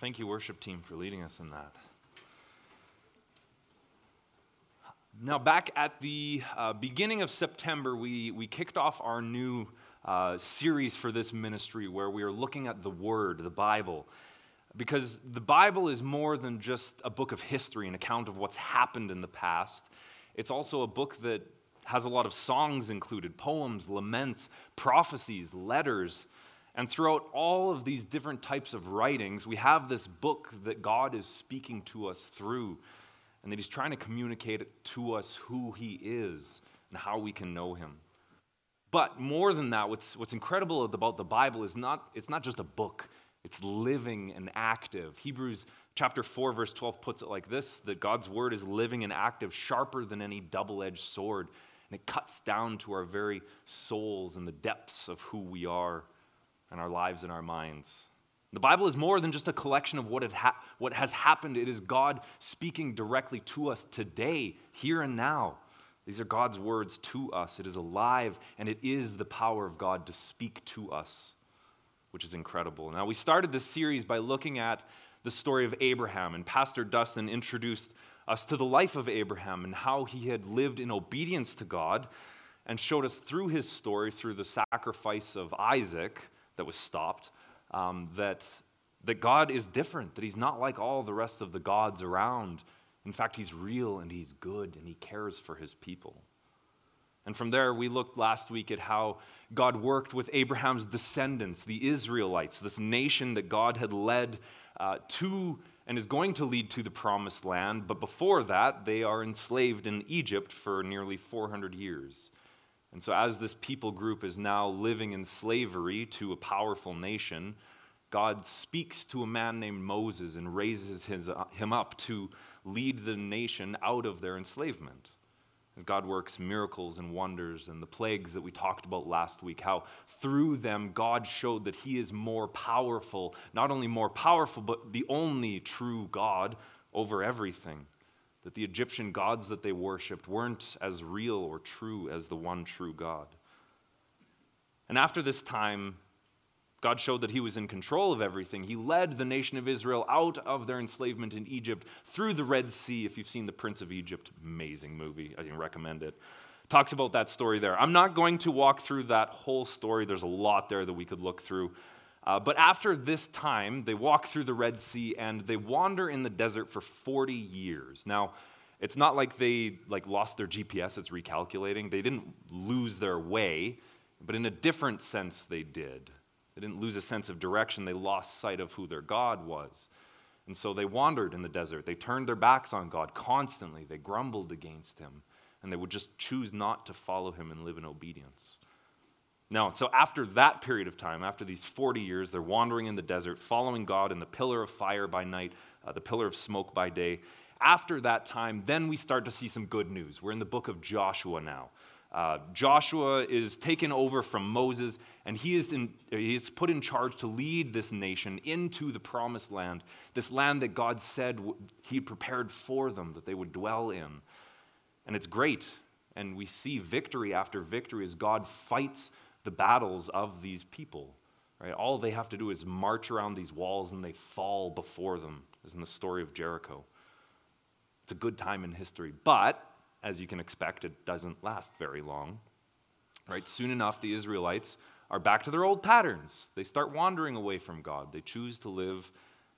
thank you, worship team, for leading us in that. Now, back at the uh, beginning of September, we, we kicked off our new uh, series for this ministry where we are looking at the Word, the Bible. Because the Bible is more than just a book of history, an account of what's happened in the past. It's also a book that has a lot of songs included poems, laments, prophecies, letters. And throughout all of these different types of writings, we have this book that God is speaking to us through, and that He's trying to communicate to us who He is and how we can know Him. But more than that, what's, what's incredible about the Bible is not, it's not just a book, it's living and active. Hebrews chapter 4, verse 12 puts it like this that God's word is living and active, sharper than any double edged sword, and it cuts down to our very souls and the depths of who we are and our lives and our minds. The Bible is more than just a collection of what, ha- what has happened. It is God speaking directly to us today, here and now. These are God's words to us. It is alive, and it is the power of God to speak to us, which is incredible. Now, we started this series by looking at the story of Abraham, and Pastor Dustin introduced us to the life of Abraham and how he had lived in obedience to God and showed us through his story, through the sacrifice of Isaac, that was stopped, um, that, that God is different, that He's not like all the rest of the gods around. In fact, He's real and He's good and He cares for His people. And from there, we looked last week at how God worked with Abraham's descendants, the Israelites, this nation that God had led uh, to and is going to lead to the promised land. But before that, they are enslaved in Egypt for nearly 400 years. And so, as this people group is now living in slavery to a powerful nation, God speaks to a man named Moses and raises his, uh, him up to lead the nation out of their enslavement. As God works miracles and wonders and the plagues that we talked about last week, how through them God showed that He is more powerful, not only more powerful, but the only true God over everything that the Egyptian gods that they worshiped weren't as real or true as the one true God. And after this time, God showed that he was in control of everything. He led the nation of Israel out of their enslavement in Egypt through the Red Sea. If you've seen The Prince of Egypt, amazing movie. I recommend it. Talks about that story there. I'm not going to walk through that whole story. There's a lot there that we could look through. Uh, but after this time, they walk through the Red Sea and they wander in the desert for 40 years. Now, it's not like they like lost their GPS, it's recalculating. They didn't lose their way, but in a different sense they did. They didn't lose a sense of direction, they lost sight of who their God was. And so they wandered in the desert. They turned their backs on God constantly. They grumbled against him, and they would just choose not to follow him and live in obedience. Now, so after that period of time, after these 40 years, they're wandering in the desert, following God in the pillar of fire by night, uh, the pillar of smoke by day. After that time, then we start to see some good news. We're in the book of Joshua now. Uh, Joshua is taken over from Moses, and he is, in, he is put in charge to lead this nation into the promised land, this land that God said he prepared for them, that they would dwell in. And it's great. And we see victory after victory as God fights the battles of these people. Right? All they have to do is march around these walls and they fall before them, as in the story of Jericho. It's a good time in history. But, as you can expect, it doesn't last very long. Right? Soon enough, the Israelites are back to their old patterns. They start wandering away from God. They choose to live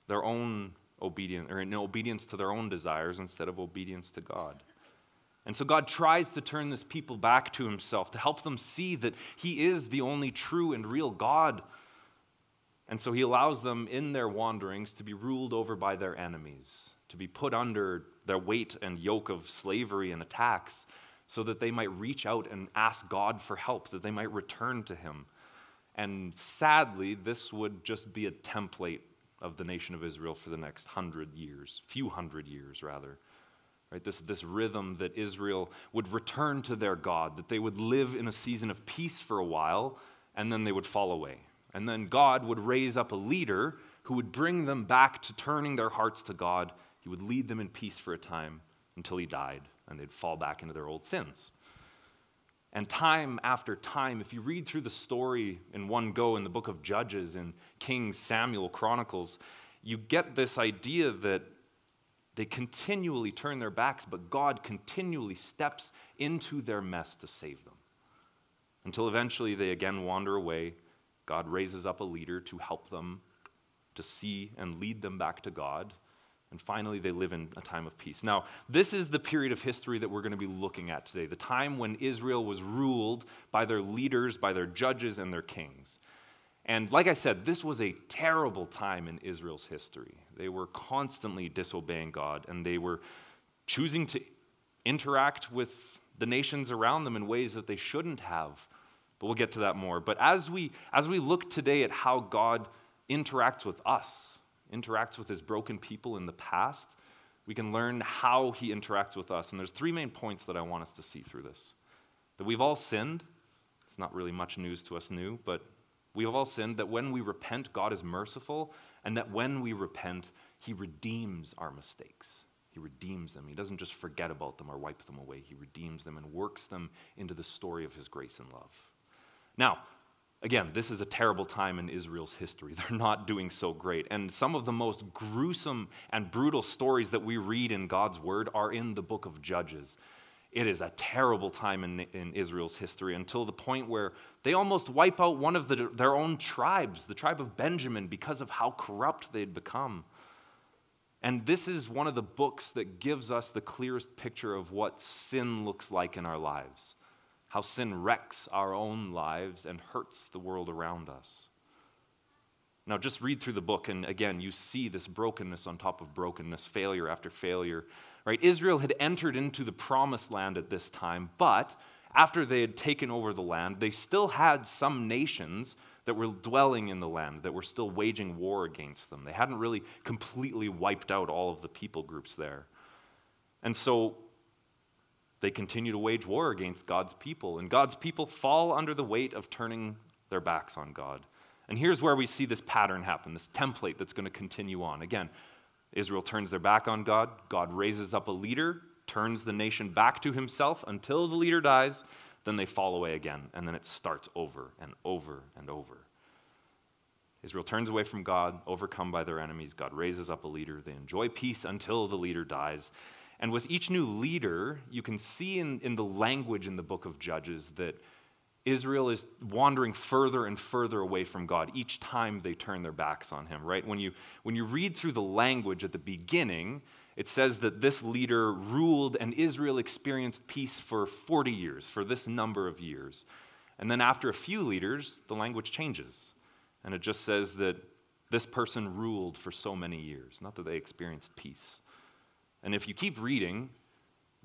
their own obedience, or in obedience to their own desires instead of obedience to God. And so God tries to turn this people back to himself, to help them see that he is the only true and real God. And so he allows them in their wanderings to be ruled over by their enemies, to be put under their weight and yoke of slavery and attacks, so that they might reach out and ask God for help, that they might return to him. And sadly, this would just be a template of the nation of Israel for the next hundred years, few hundred years rather. Right, this, this rhythm that Israel would return to their God, that they would live in a season of peace for a while, and then they would fall away. And then God would raise up a leader who would bring them back to turning their hearts to God. He would lead them in peace for a time until he died, and they'd fall back into their old sins. And time after time, if you read through the story in one go in the book of Judges and Kings, Samuel, Chronicles, you get this idea that they continually turn their backs, but God continually steps into their mess to save them. Until eventually they again wander away. God raises up a leader to help them to see and lead them back to God. And finally, they live in a time of peace. Now, this is the period of history that we're going to be looking at today the time when Israel was ruled by their leaders, by their judges, and their kings. And like I said, this was a terrible time in Israel's history. They were constantly disobeying God, and they were choosing to interact with the nations around them in ways that they shouldn't have. But we'll get to that more. But as we, as we look today at how God interacts with us, interacts with his broken people in the past, we can learn how he interacts with us. And there's three main points that I want us to see through this that we've all sinned. It's not really much news to us new, but we have all sinned. That when we repent, God is merciful. And that when we repent, he redeems our mistakes. He redeems them. He doesn't just forget about them or wipe them away. He redeems them and works them into the story of his grace and love. Now, Again, this is a terrible time in Israel's history. They're not doing so great. And some of the most gruesome and brutal stories that we read in God's word are in the book of Judges. It is a terrible time in, in Israel's history until the point where they almost wipe out one of the, their own tribes, the tribe of Benjamin, because of how corrupt they'd become. And this is one of the books that gives us the clearest picture of what sin looks like in our lives how sin wrecks our own lives and hurts the world around us. Now, just read through the book, and again, you see this brokenness on top of brokenness, failure after failure. Right? Israel had entered into the promised land at this time, but after they had taken over the land, they still had some nations that were dwelling in the land, that were still waging war against them. They hadn't really completely wiped out all of the people groups there. And so they continue to wage war against God's people, and God's people fall under the weight of turning their backs on God. And here's where we see this pattern happen, this template that's going to continue on. Again, Israel turns their back on God, God raises up a leader, turns the nation back to himself until the leader dies, then they fall away again, and then it starts over and over and over. Israel turns away from God, overcome by their enemies. God raises up a leader. They enjoy peace until the leader dies. And with each new leader, you can see in, in the language in the book of Judges that Israel is wandering further and further away from God each time they turn their backs on him, right? When you, when you read through the language at the beginning, it says that this leader ruled and Israel experienced peace for 40 years, for this number of years. And then after a few leaders, the language changes. And it just says that this person ruled for so many years, not that they experienced peace. And if you keep reading,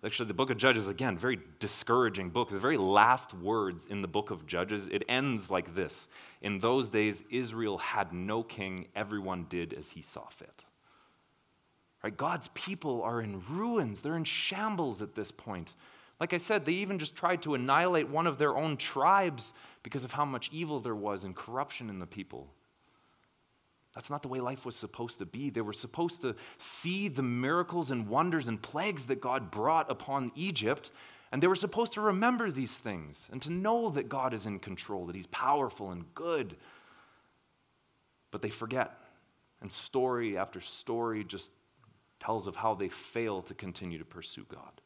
actually, the book of Judges, again, very discouraging book. The very last words in the book of Judges, it ends like this In those days, Israel had no king, everyone did as he saw fit. Right? God's people are in ruins, they're in shambles at this point. Like I said, they even just tried to annihilate one of their own tribes because of how much evil there was and corruption in the people. That's not the way life was supposed to be. They were supposed to see the miracles and wonders and plagues that God brought upon Egypt, and they were supposed to remember these things and to know that God is in control, that He's powerful and good. But they forget. And story after story just tells of how they fail to continue to pursue God.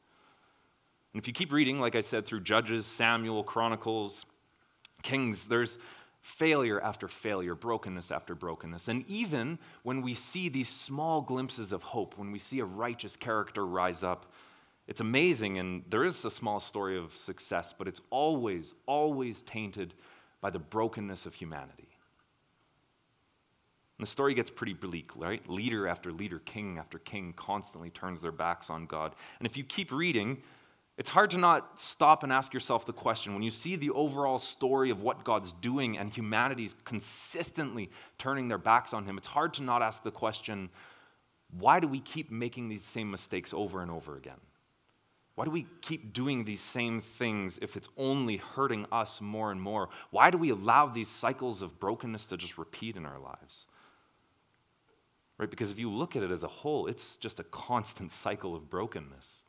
And if you keep reading, like I said, through Judges, Samuel, Chronicles, Kings, there's failure after failure, brokenness after brokenness. And even when we see these small glimpses of hope, when we see a righteous character rise up, it's amazing. And there is a small story of success, but it's always, always tainted by the brokenness of humanity. And the story gets pretty bleak, right? Leader after leader, king after king constantly turns their backs on God. And if you keep reading, it's hard to not stop and ask yourself the question when you see the overall story of what God's doing and humanity's consistently turning their backs on Him, it's hard to not ask the question why do we keep making these same mistakes over and over again? Why do we keep doing these same things if it's only hurting us more and more? Why do we allow these cycles of brokenness to just repeat in our lives? Right? Because if you look at it as a whole, it's just a constant cycle of brokenness.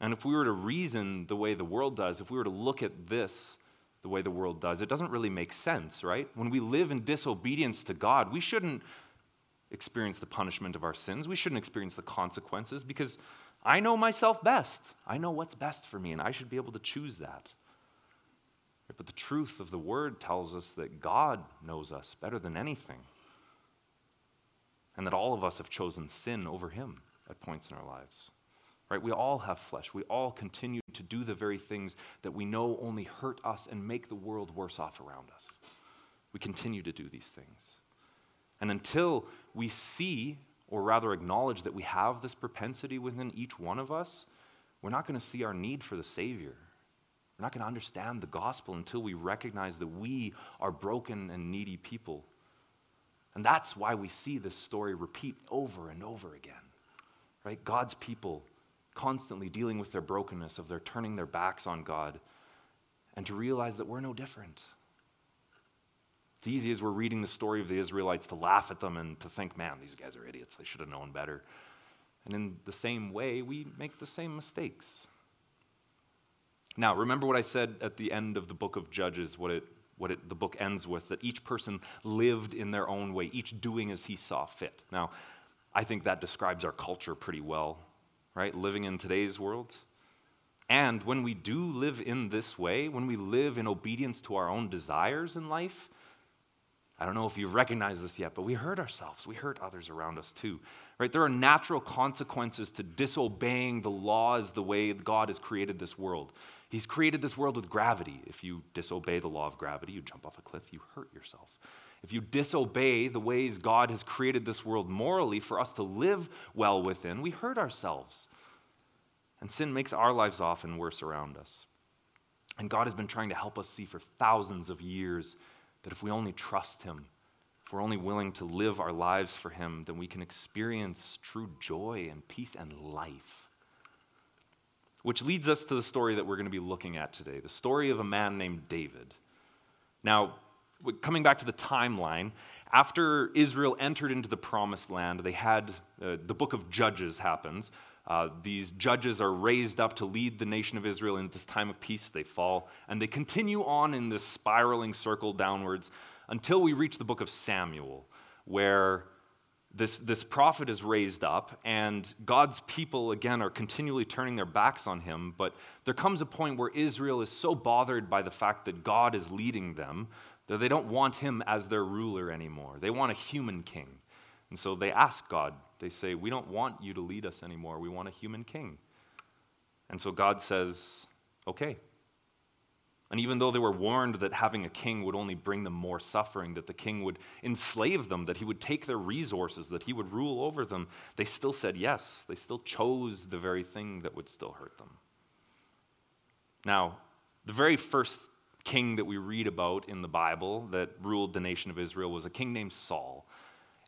And if we were to reason the way the world does, if we were to look at this the way the world does, it doesn't really make sense, right? When we live in disobedience to God, we shouldn't experience the punishment of our sins. We shouldn't experience the consequences because I know myself best. I know what's best for me, and I should be able to choose that. But the truth of the word tells us that God knows us better than anything, and that all of us have chosen sin over him at points in our lives. Right? We all have flesh. We all continue to do the very things that we know only hurt us and make the world worse off around us. We continue to do these things. And until we see, or rather acknowledge that we have this propensity within each one of us, we're not going to see our need for the Savior. We're not going to understand the gospel until we recognize that we are broken and needy people. And that's why we see this story repeat over and over again. Right? God's people constantly dealing with their brokenness, of their turning their backs on God, and to realize that we're no different. It's easy as we're reading the story of the Israelites to laugh at them and to think, man, these guys are idiots. They should have known better. And in the same way, we make the same mistakes. Now, remember what I said at the end of the book of Judges, what, it, what it, the book ends with, that each person lived in their own way, each doing as he saw fit. Now, I think that describes our culture pretty well, right? Living in today's world. And when we do live in this way, when we live in obedience to our own desires in life, I don't know if you've recognized this yet, but we hurt ourselves. We hurt others around us too. Right? There are natural consequences to disobeying the laws the way God has created this world. He's created this world with gravity. If you disobey the law of gravity, you jump off a cliff, you hurt yourself. If you disobey the ways God has created this world morally for us to live well within, we hurt ourselves. And sin makes our lives often worse around us. And God has been trying to help us see for thousands of years that if we only trust Him, if we're only willing to live our lives for Him, then we can experience true joy and peace and life. Which leads us to the story that we're going to be looking at today the story of a man named David. Now, coming back to the timeline, after Israel entered into the promised land, they had uh, the book of Judges happens. Uh, these judges are raised up to lead the nation of Israel in this time of peace. They fall, and they continue on in this spiraling circle downwards until we reach the book of Samuel, where this, this prophet is raised up, and God's people, again, are continually turning their backs on him. But there comes a point where Israel is so bothered by the fact that God is leading them they don't want him as their ruler anymore. They want a human king. And so they ask God, they say, We don't want you to lead us anymore. We want a human king. And so God says, Okay. And even though they were warned that having a king would only bring them more suffering, that the king would enslave them, that he would take their resources, that he would rule over them, they still said yes. They still chose the very thing that would still hurt them. Now, the very first king that we read about in the Bible that ruled the nation of Israel was a king named Saul.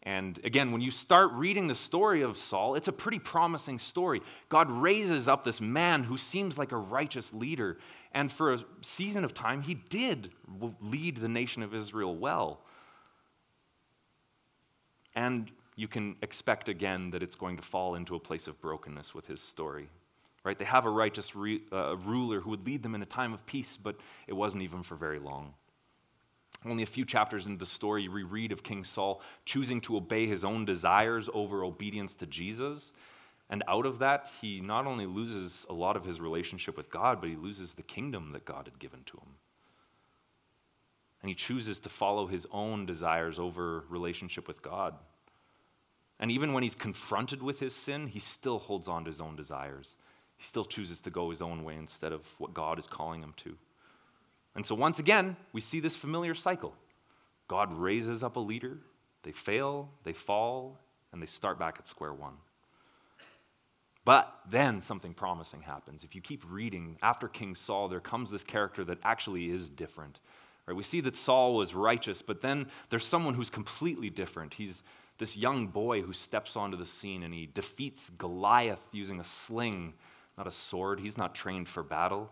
And again, when you start reading the story of Saul, it's a pretty promising story. God raises up this man who seems like a righteous leader. And for a season of time, he did lead the nation of Israel well. And you can expect again that it's going to fall into a place of brokenness with his story. Right? They have a righteous re- uh, ruler who would lead them in a time of peace, but it wasn't even for very long. Only a few chapters into the story, we read of King Saul choosing to obey his own desires over obedience to Jesus. And out of that, he not only loses a lot of his relationship with God, but he loses the kingdom that God had given to him. And he chooses to follow his own desires over relationship with God. And even when he's confronted with his sin, he still holds on to his own desires. He still chooses to go his own way instead of what God is calling him to. And so, once again, we see this familiar cycle. God raises up a leader, they fail, they fall, and they start back at square one. But then something promising happens. If you keep reading, after King Saul, there comes this character that actually is different. Right? We see that Saul was righteous, but then there's someone who's completely different. He's this young boy who steps onto the scene and he defeats Goliath using a sling, not a sword. He's not trained for battle.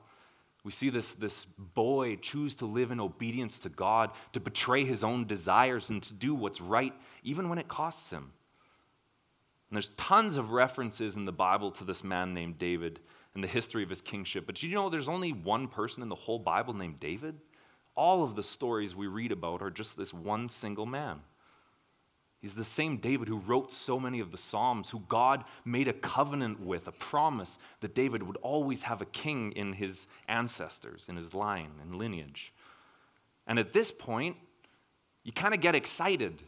We see this, this boy choose to live in obedience to God, to betray his own desires, and to do what's right, even when it costs him. And there's tons of references in the Bible to this man named David and the history of his kingship. But you know there's only one person in the whole Bible named David? All of the stories we read about are just this one single man. He's the same David who wrote so many of the Psalms, who God made a covenant with, a promise that David would always have a king in his ancestors, in his line and lineage. And at this point, you kind of get excited.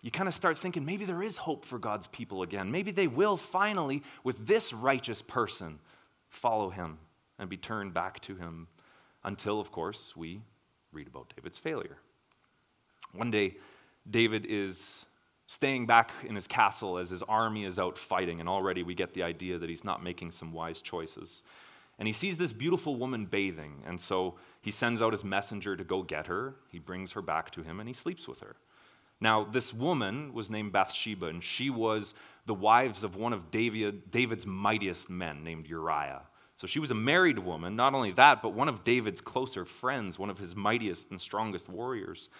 You kind of start thinking maybe there is hope for God's people again. Maybe they will finally, with this righteous person, follow him and be turned back to him. Until, of course, we read about David's failure. One day, David is staying back in his castle as his army is out fighting, and already we get the idea that he's not making some wise choices. And he sees this beautiful woman bathing, and so he sends out his messenger to go get her. He brings her back to him, and he sleeps with her. Now, this woman was named Bathsheba, and she was the wives of one of David, David's mightiest men named Uriah. So she was a married woman, not only that, but one of David's closer friends, one of his mightiest and strongest warriors.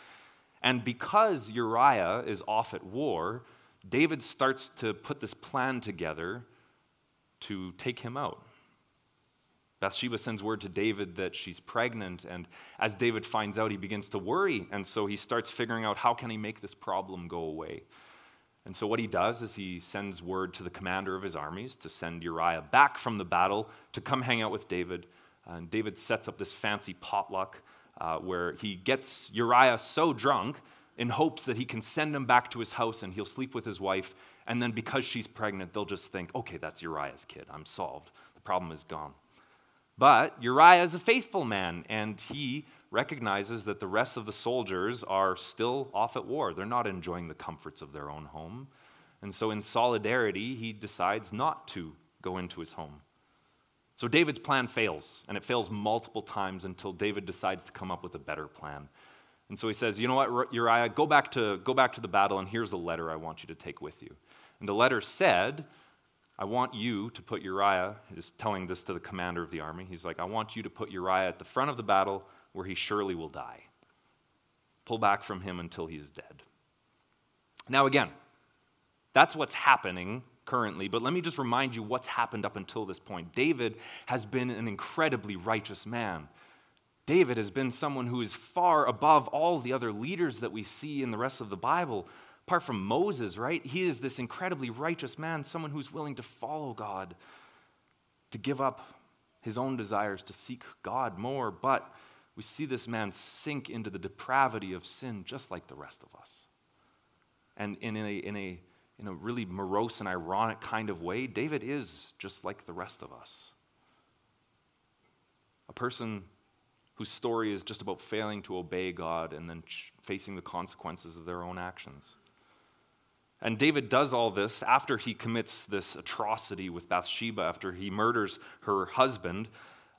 And because Uriah is off at war, David starts to put this plan together to take him out. Bathsheba sends word to David that she's pregnant, and as David finds out, he begins to worry, and so he starts figuring out how can he make this problem go away. And so what he does is he sends word to the commander of his armies to send Uriah back from the battle to come hang out with David. And David sets up this fancy potluck uh, where he gets Uriah so drunk in hopes that he can send him back to his house and he'll sleep with his wife. And then because she's pregnant, they'll just think, okay, that's Uriah's kid. I'm solved. The problem is gone. But Uriah is a faithful man, and he recognizes that the rest of the soldiers are still off at war. They're not enjoying the comforts of their own home. And so, in solidarity, he decides not to go into his home. So David's plan fails, and it fails multiple times until David decides to come up with a better plan. And so he says, You know what, Uriah, go back to, go back to the battle, and here's a letter I want you to take with you. And the letter said, I want you to put Uriah, he's telling this to the commander of the army. He's like, I want you to put Uriah at the front of the battle where he surely will die. Pull back from him until he is dead. Now, again, that's what's happening currently, but let me just remind you what's happened up until this point. David has been an incredibly righteous man. David has been someone who is far above all the other leaders that we see in the rest of the Bible. Apart from Moses, right? He is this incredibly righteous man, someone who's willing to follow God, to give up his own desires, to seek God more. But we see this man sink into the depravity of sin just like the rest of us. And in a, in a in a really morose and ironic kind of way, David is just like the rest of us. A person whose story is just about failing to obey God and then facing the consequences of their own actions. And David does all this after he commits this atrocity with Bathsheba, after he murders her husband.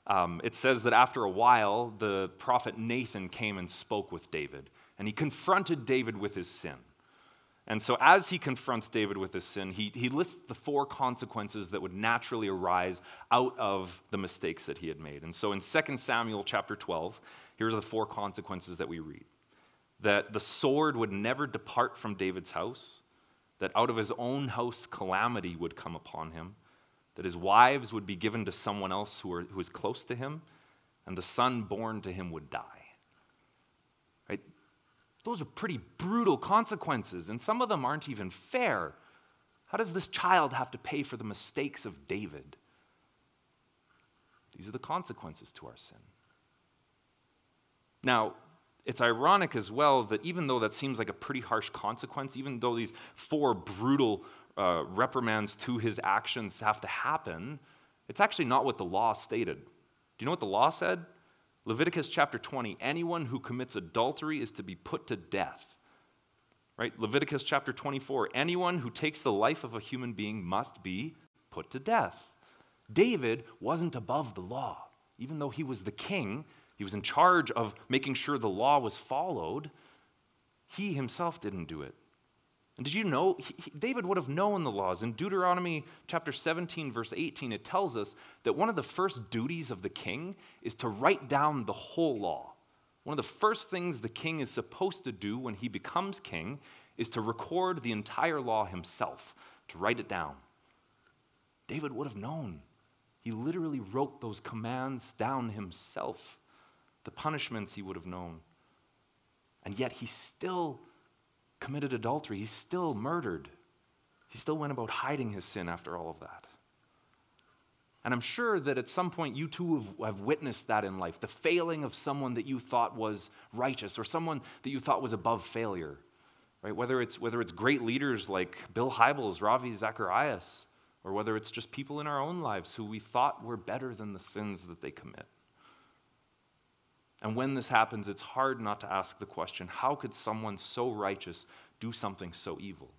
Um, it says that after a while, the prophet Nathan came and spoke with David, and he confronted David with his sin. And so, as he confronts David with his sin, he, he lists the four consequences that would naturally arise out of the mistakes that he had made. And so, in 2 Samuel chapter 12, here are the four consequences that we read that the sword would never depart from David's house, that out of his own house calamity would come upon him, that his wives would be given to someone else who, were, who was close to him, and the son born to him would die. Those are pretty brutal consequences, and some of them aren't even fair. How does this child have to pay for the mistakes of David? These are the consequences to our sin. Now, it's ironic as well that even though that seems like a pretty harsh consequence, even though these four brutal uh, reprimands to his actions have to happen, it's actually not what the law stated. Do you know what the law said? Leviticus chapter 20 anyone who commits adultery is to be put to death. Right? Leviticus chapter 24 anyone who takes the life of a human being must be put to death. David wasn't above the law. Even though he was the king, he was in charge of making sure the law was followed, he himself didn't do it. And did you know? He, David would have known the laws. In Deuteronomy chapter 17, verse 18, it tells us that one of the first duties of the king is to write down the whole law. One of the first things the king is supposed to do when he becomes king is to record the entire law himself, to write it down. David would have known. He literally wrote those commands down himself, the punishments he would have known. And yet he still committed adultery. He still murdered. He still went about hiding his sin after all of that. And I'm sure that at some point you too have, have, witnessed that in life the failing of someone that you thought was righteous or someone that you thought was above failure. Right? Whether, it's, whether it's great leaders like Bill Hybels, Ravi Zacharias, or whether it's just people in our own lives who we thought were better than the sins that they commit. And when this happens, it's hard not to ask the question how could someone so righteous do something so evil?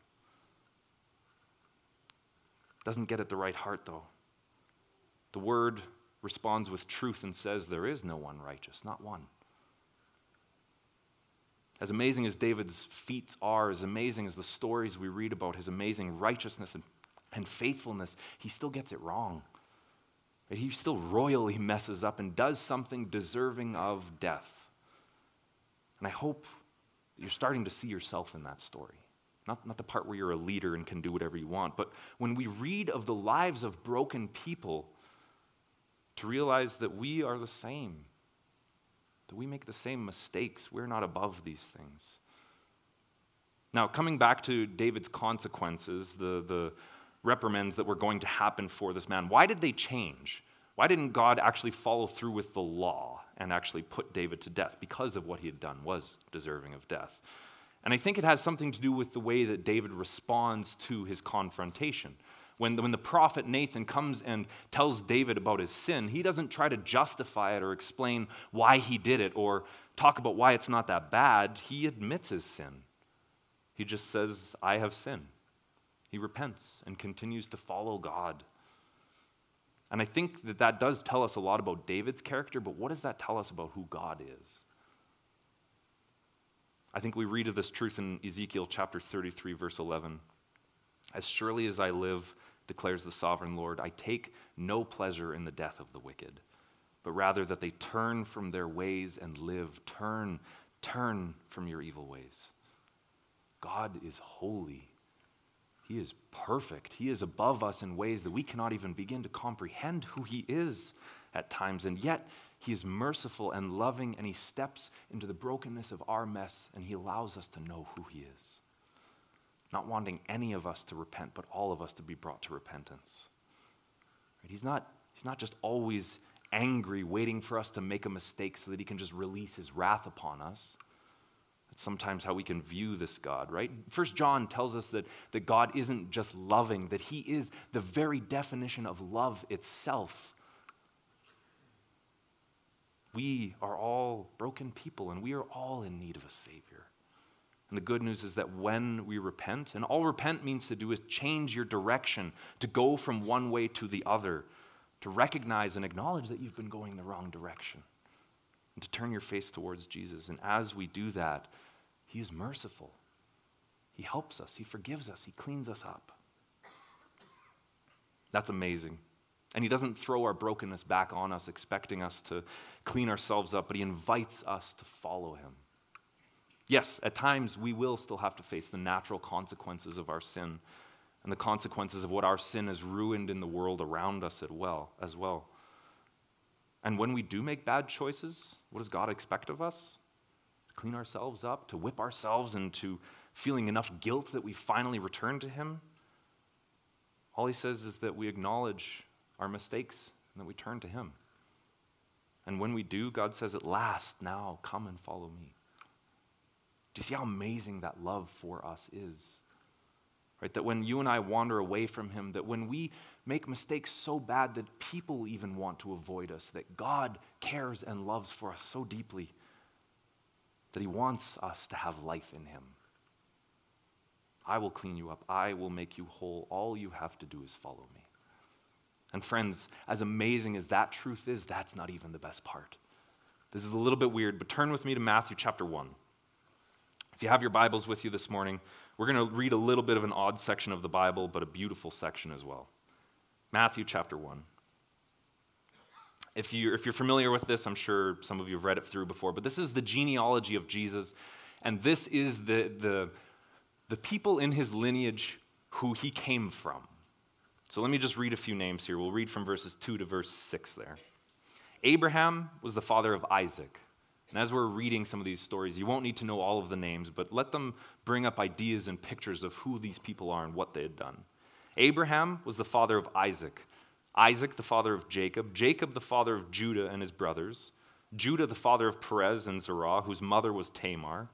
Doesn't get at the right heart, though. The word responds with truth and says, There is no one righteous, not one. As amazing as David's feats are, as amazing as the stories we read about his amazing righteousness and, and faithfulness, he still gets it wrong. He still royally messes up and does something deserving of death. And I hope that you're starting to see yourself in that story. Not, not the part where you're a leader and can do whatever you want, but when we read of the lives of broken people, to realize that we are the same, that we make the same mistakes. We're not above these things. Now, coming back to David's consequences, the, the reprimands that were going to happen for this man, why did they change? Why didn't God actually follow through with the law and actually put David to death? Because of what he had done was deserving of death. And I think it has something to do with the way that David responds to his confrontation. When, when the prophet Nathan comes and tells David about his sin, he doesn't try to justify it or explain why he did it or talk about why it's not that bad. He admits his sin. He just says, I have sinned. He repents and continues to follow God. And I think that that does tell us a lot about David's character, but what does that tell us about who God is? I think we read of this truth in Ezekiel chapter 33, verse 11. As surely as I live, declares the sovereign Lord, I take no pleasure in the death of the wicked, but rather that they turn from their ways and live. Turn, turn from your evil ways. God is holy. He is perfect. He is above us in ways that we cannot even begin to comprehend who He is at times. And yet, He is merciful and loving, and He steps into the brokenness of our mess, and He allows us to know who He is not wanting any of us to repent, but all of us to be brought to repentance. He's not, he's not just always angry, waiting for us to make a mistake so that he can just release his wrath upon us. That's sometimes how we can view this God, right? First John tells us that, that God isn't just loving, that he is the very definition of love itself. We are all broken people and we are all in need of a Savior. And the good news is that when we repent, and all repent means to do is change your direction, to go from one way to the other, to recognize and acknowledge that you've been going the wrong direction, and to turn your face towards Jesus. And as we do that, He is merciful. He helps us, He forgives us, He cleans us up. That's amazing. And He doesn't throw our brokenness back on us, expecting us to clean ourselves up, but He invites us to follow Him. Yes, at times we will still have to face the natural consequences of our sin and the consequences of what our sin has ruined in the world around us as well. And when we do make bad choices, what does God expect of us? Clean ourselves up, to whip ourselves into feeling enough guilt that we finally return to Him? All He says is that we acknowledge our mistakes and that we turn to Him. And when we do, God says, At last, now come and follow me. Do you see how amazing that love for us is? Right? That when you and I wander away from Him, that when we make mistakes so bad that people even want to avoid us, that God cares and loves for us so deeply that He wants us to have life in Him. I will clean you up. I will make you whole. All you have to do is follow me. And friends, as amazing as that truth is, that's not even the best part. This is a little bit weird, but turn with me to Matthew chapter 1. If you have your Bibles with you this morning, we're going to read a little bit of an odd section of the Bible, but a beautiful section as well. Matthew chapter 1. If, you, if you're familiar with this, I'm sure some of you have read it through before, but this is the genealogy of Jesus, and this is the, the, the people in his lineage who he came from. So let me just read a few names here. We'll read from verses 2 to verse 6 there. Abraham was the father of Isaac. And as we're reading some of these stories, you won't need to know all of the names, but let them bring up ideas and pictures of who these people are and what they had done. Abraham was the father of Isaac, Isaac the father of Jacob, Jacob the father of Judah and his brothers, Judah the father of Perez and Zerah, whose mother was Tamar.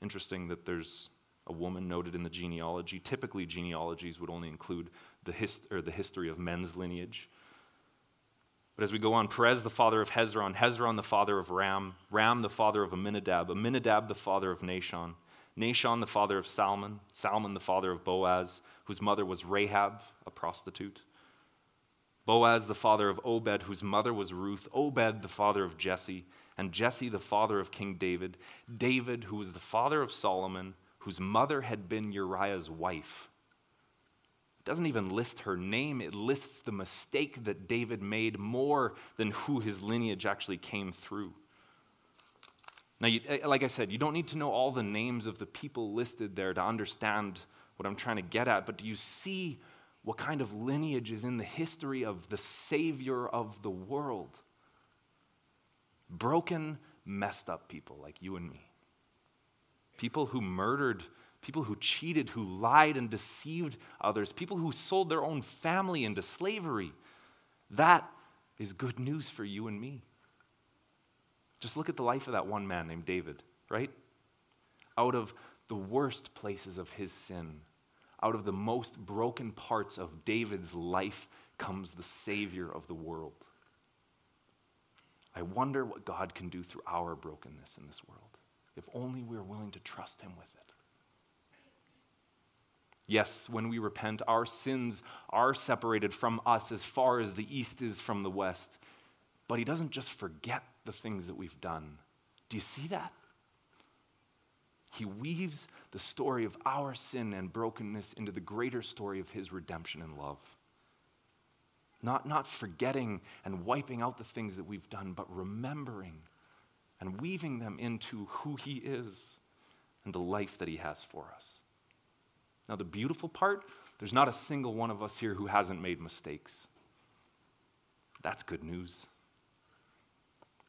Interesting that there's a woman noted in the genealogy. Typically, genealogies would only include the, hist- or the history of men's lineage. But as we go on, Perez, the father of Hezron, Hezron, the father of Ram, Ram, the father of Amminadab, Amminadab, the father of Nahshon, Nahshon, the father of Salmon, Salmon, the father of Boaz, whose mother was Rahab, a prostitute. Boaz, the father of Obed, whose mother was Ruth, Obed, the father of Jesse, and Jesse, the father of King David, David, who was the father of Solomon, whose mother had been Uriah's wife. It doesn't even list her name, it lists the mistake that David made more than who his lineage actually came through. Now, you, eh, like I said, you don't need to know all the names of the people listed there to understand what I'm trying to get at, but do you see what kind of lineage is in the history of the Savior of the world? Broken, messed up people like you and me. People who murdered people who cheated, who lied and deceived others, people who sold their own family into slavery. That is good news for you and me. Just look at the life of that one man named David, right? Out of the worst places of his sin, out of the most broken parts of David's life comes the Savior of the world. I wonder what God can do through our brokenness in this world, if only we're willing to trust Him with it. Yes, when we repent, our sins are separated from us as far as the east is from the west. But He doesn't just forget the things that we've done. Do you see that? He weaves the story of our sin and brokenness into the greater story of His redemption and love. Not, not forgetting and wiping out the things that we've done, but remembering and weaving them into who He is and the life that He has for us. Now, the beautiful part, there's not a single one of us here who hasn't made mistakes. That's good news.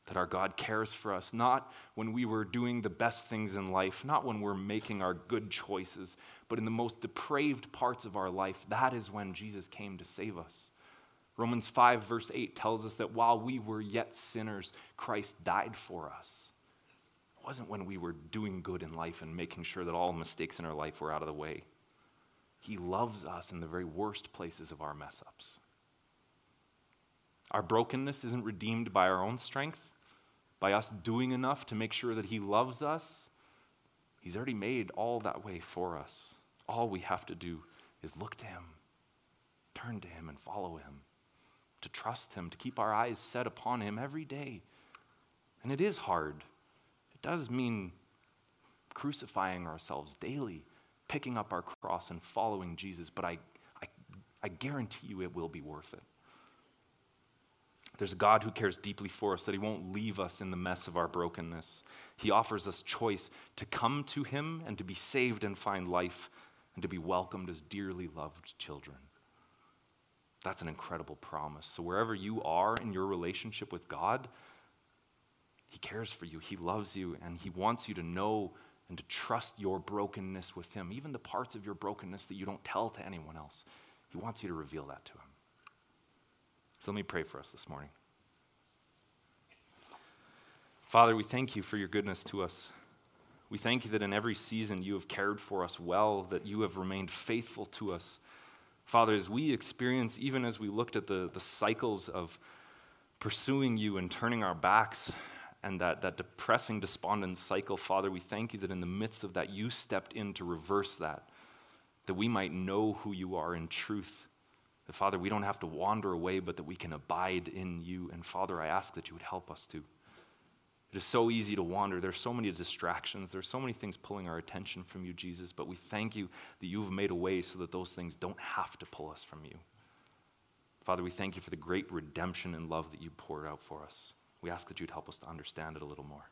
That our God cares for us, not when we were doing the best things in life, not when we're making our good choices, but in the most depraved parts of our life. That is when Jesus came to save us. Romans 5, verse 8 tells us that while we were yet sinners, Christ died for us. It wasn't when we were doing good in life and making sure that all mistakes in our life were out of the way. He loves us in the very worst places of our mess ups. Our brokenness isn't redeemed by our own strength, by us doing enough to make sure that He loves us. He's already made all that way for us. All we have to do is look to Him, turn to Him, and follow Him, to trust Him, to keep our eyes set upon Him every day. And it is hard. It does mean crucifying ourselves daily picking up our cross and following Jesus, but I, I, I guarantee you it will be worth it. There's a God who cares deeply for us, that He won't leave us in the mess of our brokenness. He offers us choice to come to Him and to be saved and find life and to be welcomed as dearly loved children. That's an incredible promise. So, wherever you are in your relationship with God, He cares for you, He loves you, and He wants you to know and to trust your brokenness with Him, even the parts of your brokenness that you don't tell to anyone else. He wants you to reveal that to Him. So let me pray for us this morning. Father, we thank you for your goodness to us. We thank you that in every season you have cared for us well, that you have remained faithful to us. Father, as we experience, even as we looked at the, the cycles of pursuing you and turning our backs and that, that depressing, despondent cycle, Father, we thank you that in the midst of that, you stepped in to reverse that, that we might know who you are in truth. That, Father, we don't have to wander away, but that we can abide in you. And, Father, I ask that you would help us to. It is so easy to wander. There's so many distractions. There's so many things pulling our attention from you, Jesus. But we thank you that you've made a way so that those things don't have to pull us from you. Father, we thank you for the great redemption and love that you poured out for us. We ask that you'd help us to understand it a little more.